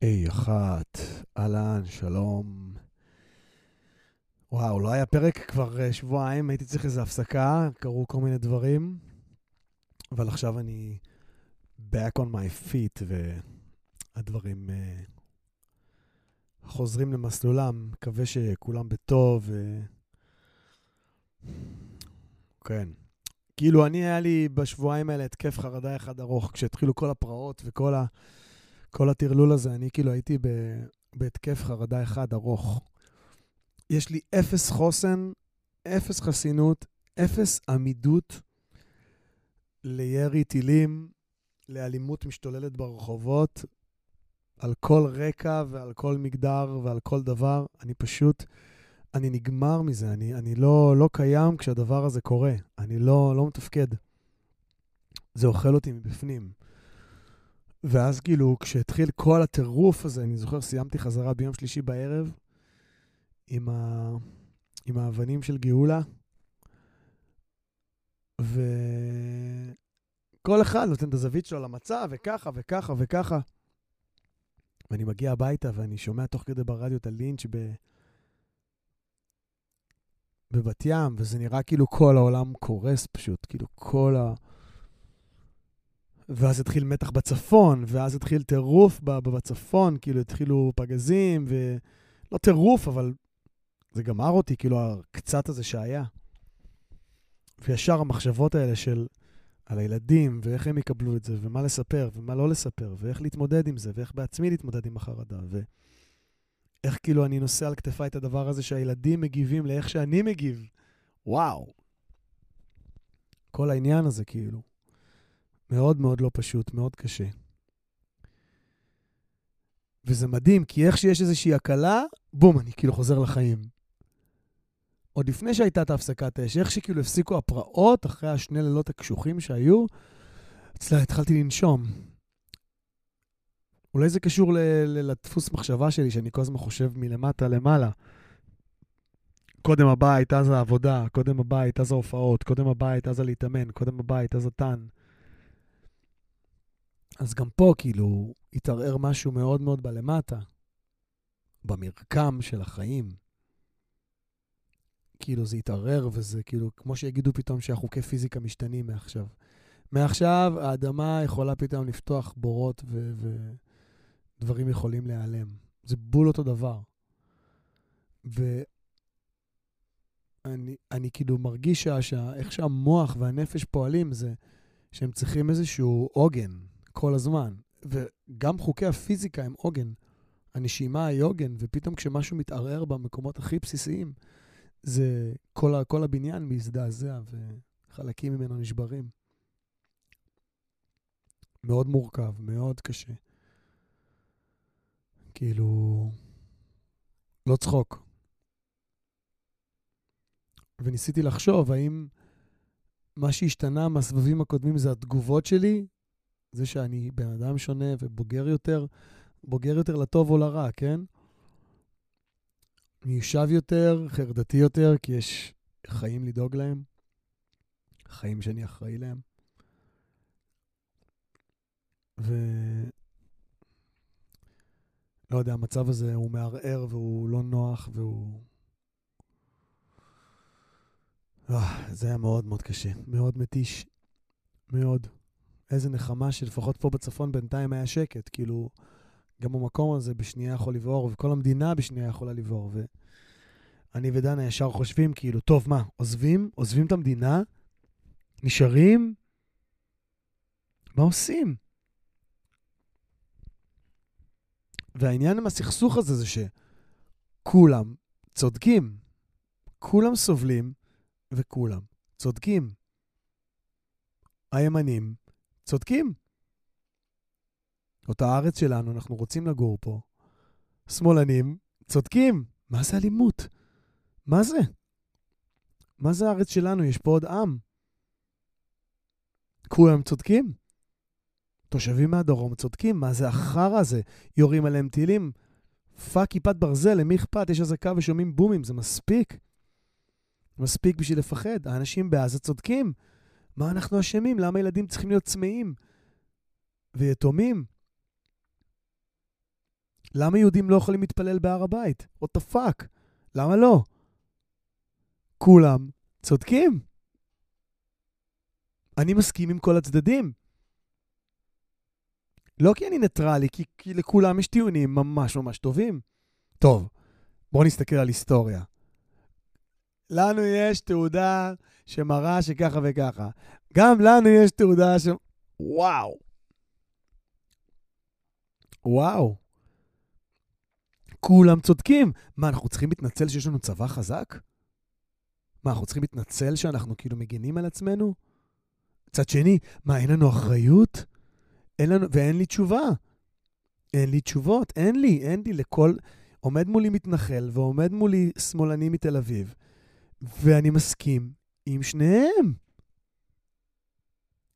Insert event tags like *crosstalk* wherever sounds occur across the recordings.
היי, אחת, אהלן, שלום. וואו, לא היה פרק כבר אה, שבועיים, הייתי צריך איזו הפסקה, קרו כל מיני דברים, אבל עכשיו אני back on my feet, והדברים uh, חוזרים למסלולם. מקווה שכולם בטוב. ו... כן. כאילו, אני, היה לי בשבועיים האלה התקף חרדה אחד ארוך, כשהתחילו כל הפרעות וכל ה... כל הטרלול הזה, אני כאילו הייתי ב... בהתקף חרדה אחד ארוך. יש לי אפס חוסן, אפס חסינות, אפס עמידות לירי טילים, לאלימות משתוללת ברחובות, על כל רקע ועל כל מגדר ועל כל דבר. אני פשוט, אני נגמר מזה, אני, אני לא, לא קיים כשהדבר הזה קורה. אני לא, לא מתפקד. זה אוכל אותי מבפנים. ואז כאילו, כשהתחיל כל הטירוף הזה, אני זוכר, סיימתי חזרה ביום שלישי בערב עם, ה... עם האבנים של גאולה, וכל אחד נותן את הזווית שלו למצב, וככה וככה וככה. ואני מגיע הביתה ואני שומע תוך כדי ברדיו את הלינץ' ב... בבת ים, וזה נראה כאילו כל העולם קורס פשוט, כאילו כל ה... ואז התחיל מתח בצפון, ואז התחיל טירוף בצפון, כאילו התחילו פגזים, ולא טירוף, אבל זה גמר אותי, כאילו הקצת הזה שהיה. וישר המחשבות האלה של על הילדים, ואיך הם יקבלו את זה, ומה לספר, ומה לא לספר, ואיך להתמודד עם זה, ואיך בעצמי להתמודד עם החרדה, ואיך כאילו אני נושא על כתפיי את הדבר הזה שהילדים מגיבים לאיך שאני מגיב. וואו. כל העניין הזה, כאילו. מאוד מאוד לא פשוט, מאוד קשה. וזה מדהים, כי איך שיש איזושהי הקלה, בום, אני כאילו חוזר לחיים. עוד לפני שהייתה את הפסקת האש, איך שכאילו הפסיקו הפרעות אחרי השני לילות הקשוחים שהיו, אצלה התחלתי לנשום. אולי זה קשור לדפוס מחשבה שלי, שאני כל הזמן חושב מלמטה למעלה. קודם הבית, אז העבודה, קודם הבית, אז ההופעות, קודם הבית, אז הלהתאמן, קודם הבית, אז הטן. אז גם פה כאילו התערער משהו מאוד מאוד בלמטה, במרקם של החיים. כאילו זה התערער וזה כאילו, כמו שיגידו פתאום שהחוקי פיזיקה משתנים מעכשיו. מעכשיו האדמה יכולה פתאום לפתוח בורות ודברים יכולים להיעלם. זה בול אותו דבר. ואני אני כאילו מרגיש שאיך שהמוח והנפש פועלים זה שהם צריכים איזשהו עוגן, כל הזמן. וגם חוקי הפיזיקה הם עוגן. הנשימה היא עוגן, ופתאום כשמשהו מתערער במקומות הכי בסיסיים, זה כל, ה, כל הבניין מזדעזע וחלקים ממנו נשברים. מאוד מורכב, מאוד קשה. כאילו, לא צחוק. וניסיתי לחשוב האם מה שהשתנה מהסבבים הקודמים זה התגובות שלי זה שאני בן אדם שונה ובוגר יותר, בוגר יותר לטוב או לרע, כן? מיושב יותר, חרדתי יותר, כי יש חיים לדאוג להם, חיים שאני אחראי להם. ו... לא יודע, המצב הזה הוא מערער והוא לא נוח והוא... אה, זה היה מאוד מאוד קשה, מאוד מתיש, מאוד. איזה נחמה שלפחות פה בצפון בינתיים היה שקט. כאילו, גם המקום הזה בשנייה יכול לבעור, וכל המדינה בשנייה יכולה לבעור. ואני ודנה ישר חושבים, כאילו, טוב, מה, עוזבים? עוזבים את המדינה? נשארים? מה עושים? והעניין עם הסכסוך הזה זה שכולם צודקים. כולם סובלים וכולם צודקים. הימנים צודקים. אותה הארץ שלנו, אנחנו רוצים לגור פה. שמאלנים, צודקים. מה זה אלימות? מה זה? מה זה הארץ שלנו? יש פה עוד עם. כולם צודקים. תושבים מהדרום צודקים, מה זה החרא הזה? יורים עליהם טילים? fuck כיפת ברזל, למי אכפת? יש אזעקה ושומעים בומים, זה מספיק. מספיק בשביל לפחד. האנשים בעזה צודקים. מה אנחנו אשמים? למה ילדים צריכים להיות צמאים ויתומים? למה יהודים לא יכולים להתפלל בהר הבית? what the fuck? למה לא? כולם צודקים. אני מסכים עם כל הצדדים. לא כי אני ניטרלי, כי, כי לכולם יש טיעונים ממש ממש טובים. טוב, בואו נסתכל על היסטוריה. לנו יש תעודה שמראה שככה וככה. גם לנו יש תעודה ש... וואו. וואו. כולם צודקים. מה, אנחנו צריכים להתנצל שיש לנו צבא חזק? מה, אנחנו צריכים להתנצל שאנחנו כאילו מגינים על עצמנו? מצד שני, מה, אין לנו אחריות? אין לנו, ואין לי תשובה. אין לי תשובות, אין לי, אין לי לכל... עומד מולי מתנחל ועומד מולי שמאלני מתל אביב, ואני מסכים עם שניהם.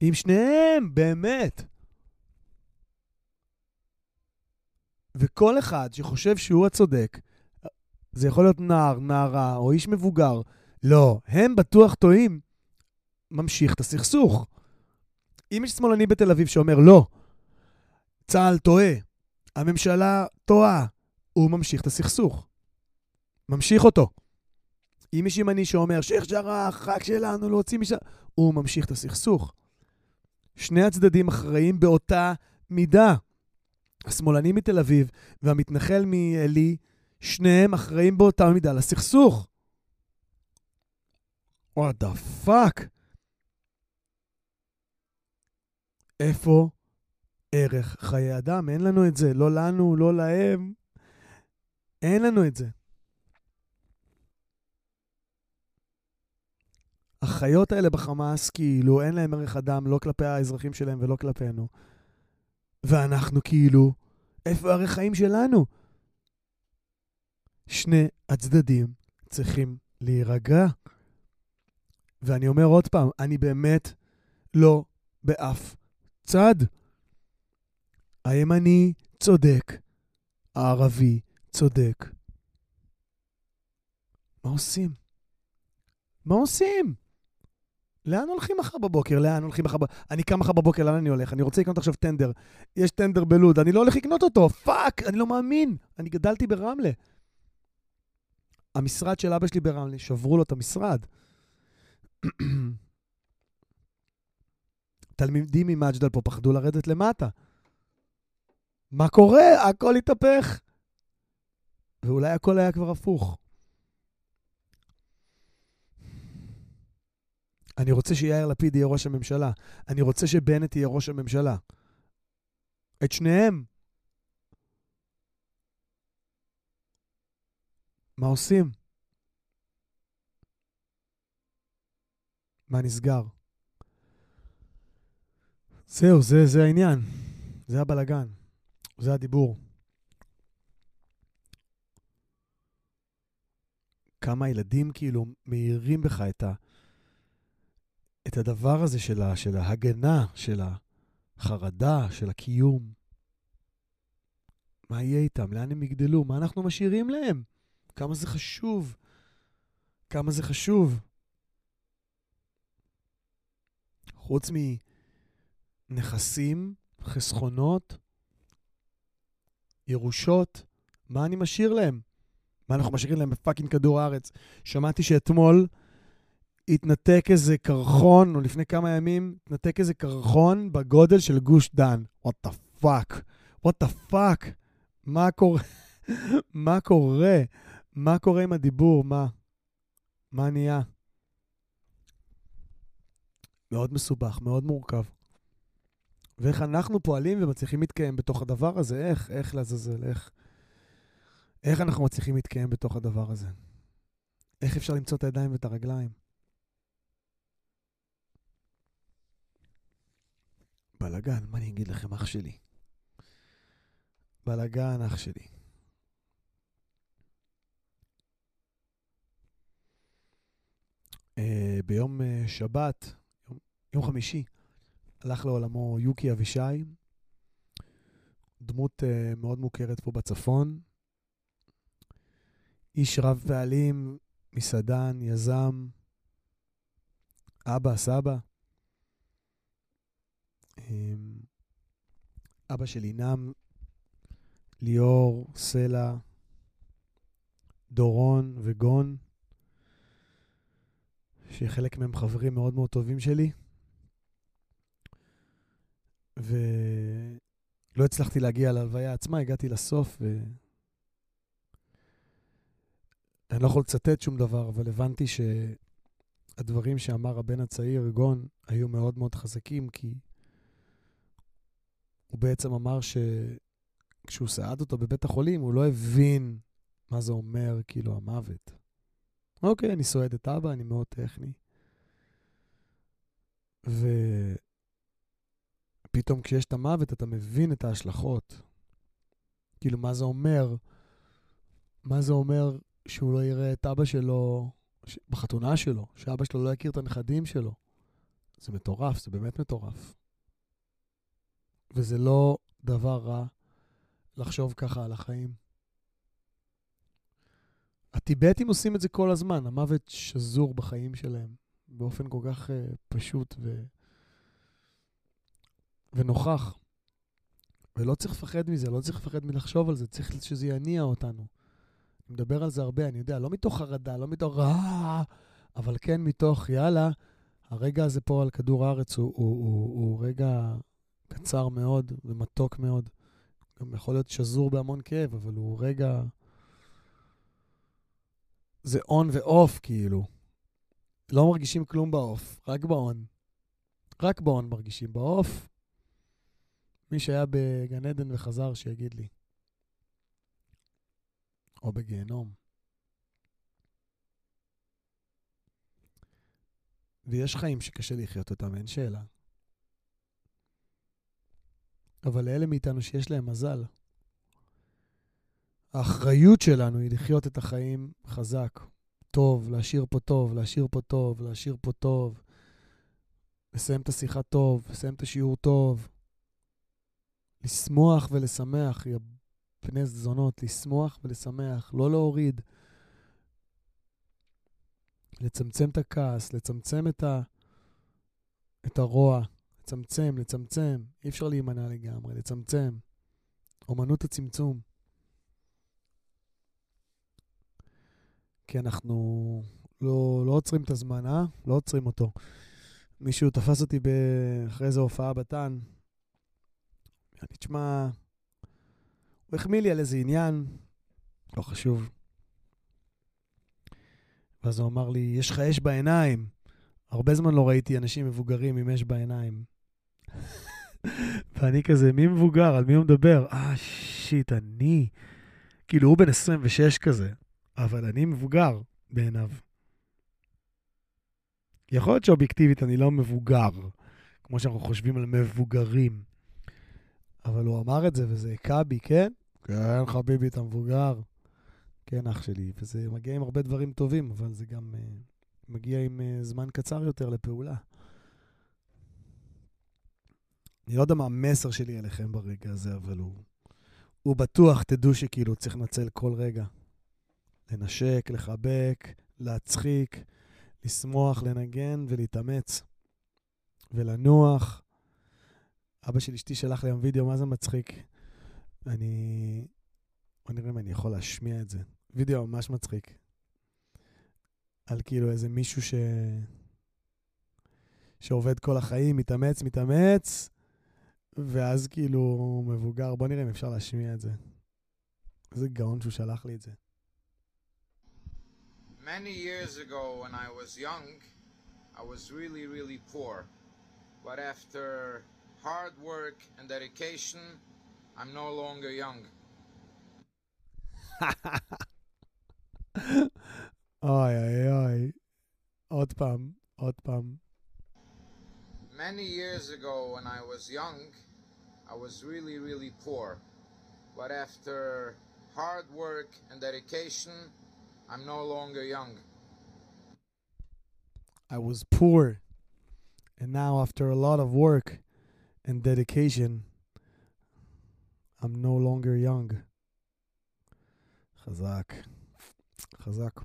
עם שניהם, באמת. וכל אחד שחושב שהוא הצודק, זה יכול להיות נער, נערה או איש מבוגר, לא, הם בטוח טועים, ממשיך את הסכסוך. אם יש שמאלני בתל אביב שאומר לא, צה"ל טועה, הממשלה טועה, הוא ממשיך את הסכסוך. ממשיך אותו. אם יש ימני שאומר, שייח' ג'ראח, רק שלנו להוציא משם, הוא ממשיך את הסכסוך. שני הצדדים אחראים באותה מידה. השמאלני מתל אביב והמתנחל מעלי, שניהם אחראים באותה מידה לסכסוך. what the fuck? איפה ערך חיי אדם? אין לנו את זה. לא לנו, לא להם. אין לנו את זה. החיות האלה בחמאס, כאילו, אין להם ערך אדם, לא כלפי האזרחים שלהם ולא כלפינו. ואנחנו כאילו, איפה הערך חיים שלנו? שני הצדדים צריכים להירגע. ואני אומר עוד פעם, אני באמת לא באף צד. הימני צודק, הערבי צודק. מה עושים? מה עושים? לאן הולכים מחר בבוקר? לאן הולכים מחר בבוקר? אני קם מחר בבוקר, לאן אני הולך? אני רוצה לקנות עכשיו טנדר. יש טנדר בלוד, אני לא הולך לקנות אותו, fuck, אני לא מאמין. אני גדלתי ברמלה. המשרד של אבא שלי ברמלה, שברו לו את המשרד. *clears throat* תלמידים ממג'דל פה פחדו לרדת למטה. מה קורה? הכל התהפך. ואולי הכל היה כבר הפוך. אני רוצה שיאיר לפיד יהיה ראש הממשלה. אני רוצה שבנט יהיה ראש הממשלה. את שניהם. מה עושים? מה נסגר? זהו, זה, זה העניין. זה הבלגן. זה הדיבור. כמה ילדים כאילו מאירים בך את, ה, את הדבר הזה של, ה, של ההגנה, של החרדה, של הקיום. מה יהיה איתם? לאן הם יגדלו? מה אנחנו משאירים להם? כמה זה חשוב. כמה זה חשוב. חוץ מנכסים, חסכונות, ירושות, מה אני משאיר להם? מה אנחנו משאירים להם בפאקינג כדור הארץ? שמעתי שאתמול התנתק איזה קרחון, או לפני כמה ימים, התנתק איזה קרחון בגודל של גוש דן. what the fuck? what the fuck? מה קורה? *laughs* מה קורה? מה קורה עם הדיבור? מה? מה נהיה? מאוד מסובך, מאוד מורכב. ואיך אנחנו פועלים ומצליחים להתקיים בתוך הדבר הזה, איך, איך לעזאזל, איך, איך אנחנו מצליחים להתקיים בתוך הדבר הזה? איך אפשר למצוא את הידיים ואת הרגליים? בלאגן, מה אני אגיד לכם, אח שלי? בלאגן, אח שלי. Uh, ביום uh, שבת, יום, יום חמישי, הלך לעולמו יוקי אבישי, דמות uh, מאוד מוכרת פה בצפון. איש רב פעלים, מסעדן, יזם, אבא, סבא. אבא של אינם ליאור, סלע, דורון וגון, שחלק מהם חברים מאוד מאוד טובים שלי. ולא הצלחתי להגיע להלוויה עצמה, הגעתי לסוף, ו... אני לא יכול לצטט שום דבר, אבל הבנתי שהדברים שאמר הבן הצעיר, גון, היו מאוד מאוד חזקים, כי הוא בעצם אמר שכשהוא סעד אותו בבית החולים, הוא לא הבין מה זה אומר, כאילו, המוות. אוקיי, אני סועד את אבא, אני מאוד טכני. ופתאום כשיש את המוות, אתה מבין את ההשלכות. כאילו, מה זה אומר? מה זה אומר שהוא לא יראה את אבא שלו. בחתונה שלו, שאבא שלו לא יכיר את הנכדים שלו. זה מטורף, זה באמת מטורף. וזה לא דבר רע לחשוב ככה על החיים. הטיבטים עושים את זה כל הזמן, המוות שזור בחיים שלהם, באופן כל כך uh, פשוט ו... ונוכח. ולא צריך לפחד מזה, לא צריך לפחד מלחשוב על זה, צריך שזה יניע אותנו. אני מדבר על זה הרבה, אני יודע, לא מתוך חרדה, לא מתוך רע, אבל כן מתוך, יאללה, הרגע הזה פה על כדור הארץ הוא, הוא, הוא, הוא רגע קצר מאוד ומתוק מאוד. גם יכול להיות שזור בהמון כאב, אבל הוא רגע... זה און ואוף, כאילו. לא מרגישים כלום באוף, רק באון. רק באון מרגישים. באוף, מי שהיה בגן עדן וחזר, שיגיד לי. או בגיהנום. ויש חיים שקשה לחיות אותם, אין שאלה. אבל לאלה מאיתנו שיש להם מזל, האחריות שלנו היא לחיות את החיים חזק, טוב, להשאיר פה טוב, להשאיר פה טוב, להשאיר פה טוב, לסיים את השיחה טוב, לסיים את השיעור טוב, לשמוח ולשמח, יא פני זונות, לשמוח ולשמח, לא להוריד. לצמצם את הכעס, לצמצם את, ה... את הרוע, לצמצם, לצמצם. אי אפשר להימנע לגמרי, לצמצם. אומנות הצמצום. כי אנחנו לא, לא עוצרים את הזמן, אה? לא עוצרים אותו. מישהו תפס אותי אחרי איזו הופעה בטן. אני, תשמע, הוא החמיא לי על איזה עניין, לא חשוב. ואז הוא אמר לי, יש לך אש בעיניים. הרבה זמן לא ראיתי אנשים מבוגרים עם אש בעיניים. ואני כזה, מי מבוגר? על מי הוא מדבר? אה, שיט, אני... כאילו, הוא בן 26 כזה, אבל אני מבוגר בעיניו. יכול להיות שאובייקטיבית אני לא מבוגר, כמו שאנחנו חושבים על מבוגרים. אבל הוא אמר את זה וזה הכה בי, כן? כן, חביבי, אתה מבוגר. כן, אח שלי. וזה מגיע עם הרבה דברים טובים, אבל זה גם uh, מגיע עם uh, זמן קצר יותר לפעולה. אני לא יודע מה המסר שלי אליכם ברגע הזה, אבל הוא, הוא בטוח, תדעו שכאילו צריך לנצל כל רגע. לנשק, לחבק, להצחיק, לשמוח, לנגן ולהתאמץ. ולנוח. אבא של אשתי שלח לי היום וידאו, מה זה מצחיק? אני... בוא נראה אם אני יכול להשמיע את זה. וידאו ממש מצחיק. על כאילו איזה מישהו ש... שעובד כל החיים, מתאמץ, מתאמץ, ואז כאילו הוא מבוגר. בוא נראה אם אפשר להשמיע את זה. איזה גאון שהוא שלח לי את זה. Many years ago when I was young, I was really, really poor. But after hard work and dedication, I'm no longer young. אוי אוי אוי. עוד פעם, עוד פעם. Many years ago when I was young, I was really, really poor. But after hard work and dedication, I'm no longer young. I was poor. And now, after a lot of work and dedication, I'm no longer young. חזק. חזק.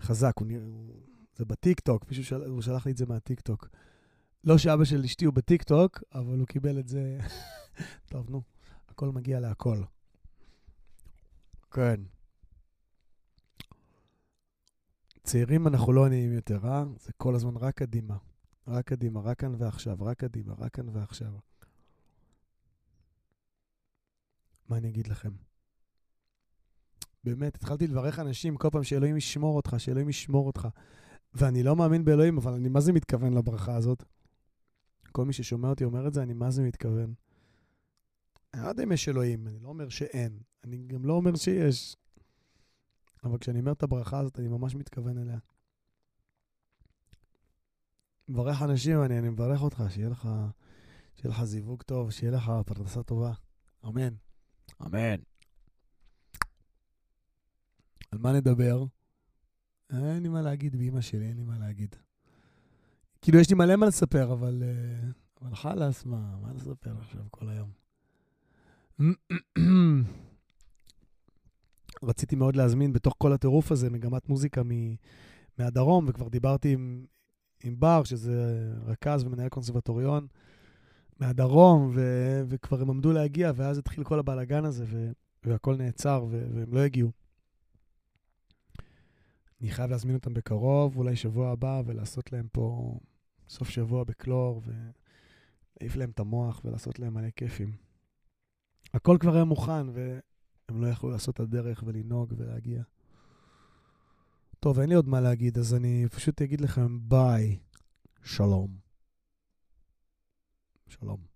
חזק, הוא נראה... זה בטיקטוק, מישהו של... הוא שלח לי את זה מהטיקטוק. לא שאבא של אשתי הוא בטיקטוק, אבל הוא קיבל את זה... *laughs* טוב, נו. הכל מגיע להכל. כן. צעירים אנחנו לא עניים יותר, אה? זה כל הזמן רק קדימה. רק קדימה, רק כאן ועכשיו, רק קדימה, רק כאן ועכשיו. מה אני אגיד לכם? באמת, התחלתי לברך אנשים כל פעם שאלוהים ישמור אותך, שאלוהים ישמור אותך. ואני לא מאמין באלוהים, אבל אני מה זה מתכוון לברכה הזאת? כל מי ששומע אותי אומר את זה, אני מה זה מתכוון. אני לא יודע אם יש אלוהים, אני לא אומר שאין. אני גם לא אומר שיש. אבל כשאני אומר את הברכה הזאת, אני ממש מתכוון אליה. מברך אנשים, אני, אני מברך אותך, שיהיה לך, שיהיה לך זיווג טוב, שיהיה לך פרנסה טובה. אמן. אמן. על מה נדבר? אין לי מה להגיד באמא שלי, אין לי מה להגיד. כאילו, יש לי מלא מה לספר, אבל... אה, אבל חלאס, מה, מה לספר עכשיו כל היום? *clears throat* רציתי מאוד להזמין בתוך כל הטירוף הזה מגמת מוזיקה מ, מהדרום, וכבר דיברתי עם, עם בר, שזה רכז ומנהל קונסרבטוריון מהדרום, ו, וכבר הם עמדו להגיע, ואז התחיל כל הבלאגן הזה, ו, והכל נעצר, ו, והם לא הגיעו. אני חייב להזמין אותם בקרוב, אולי שבוע הבא, ולעשות להם פה סוף שבוע בקלור, ולהעיף להם את המוח ולעשות להם מלא כיפים. הכל כבר היה מוכן, והם לא יכלו לעשות את הדרך ולנהוג ולהגיע. טוב, אין לי עוד מה להגיד, אז אני פשוט אגיד לכם ביי, שלום. שלום.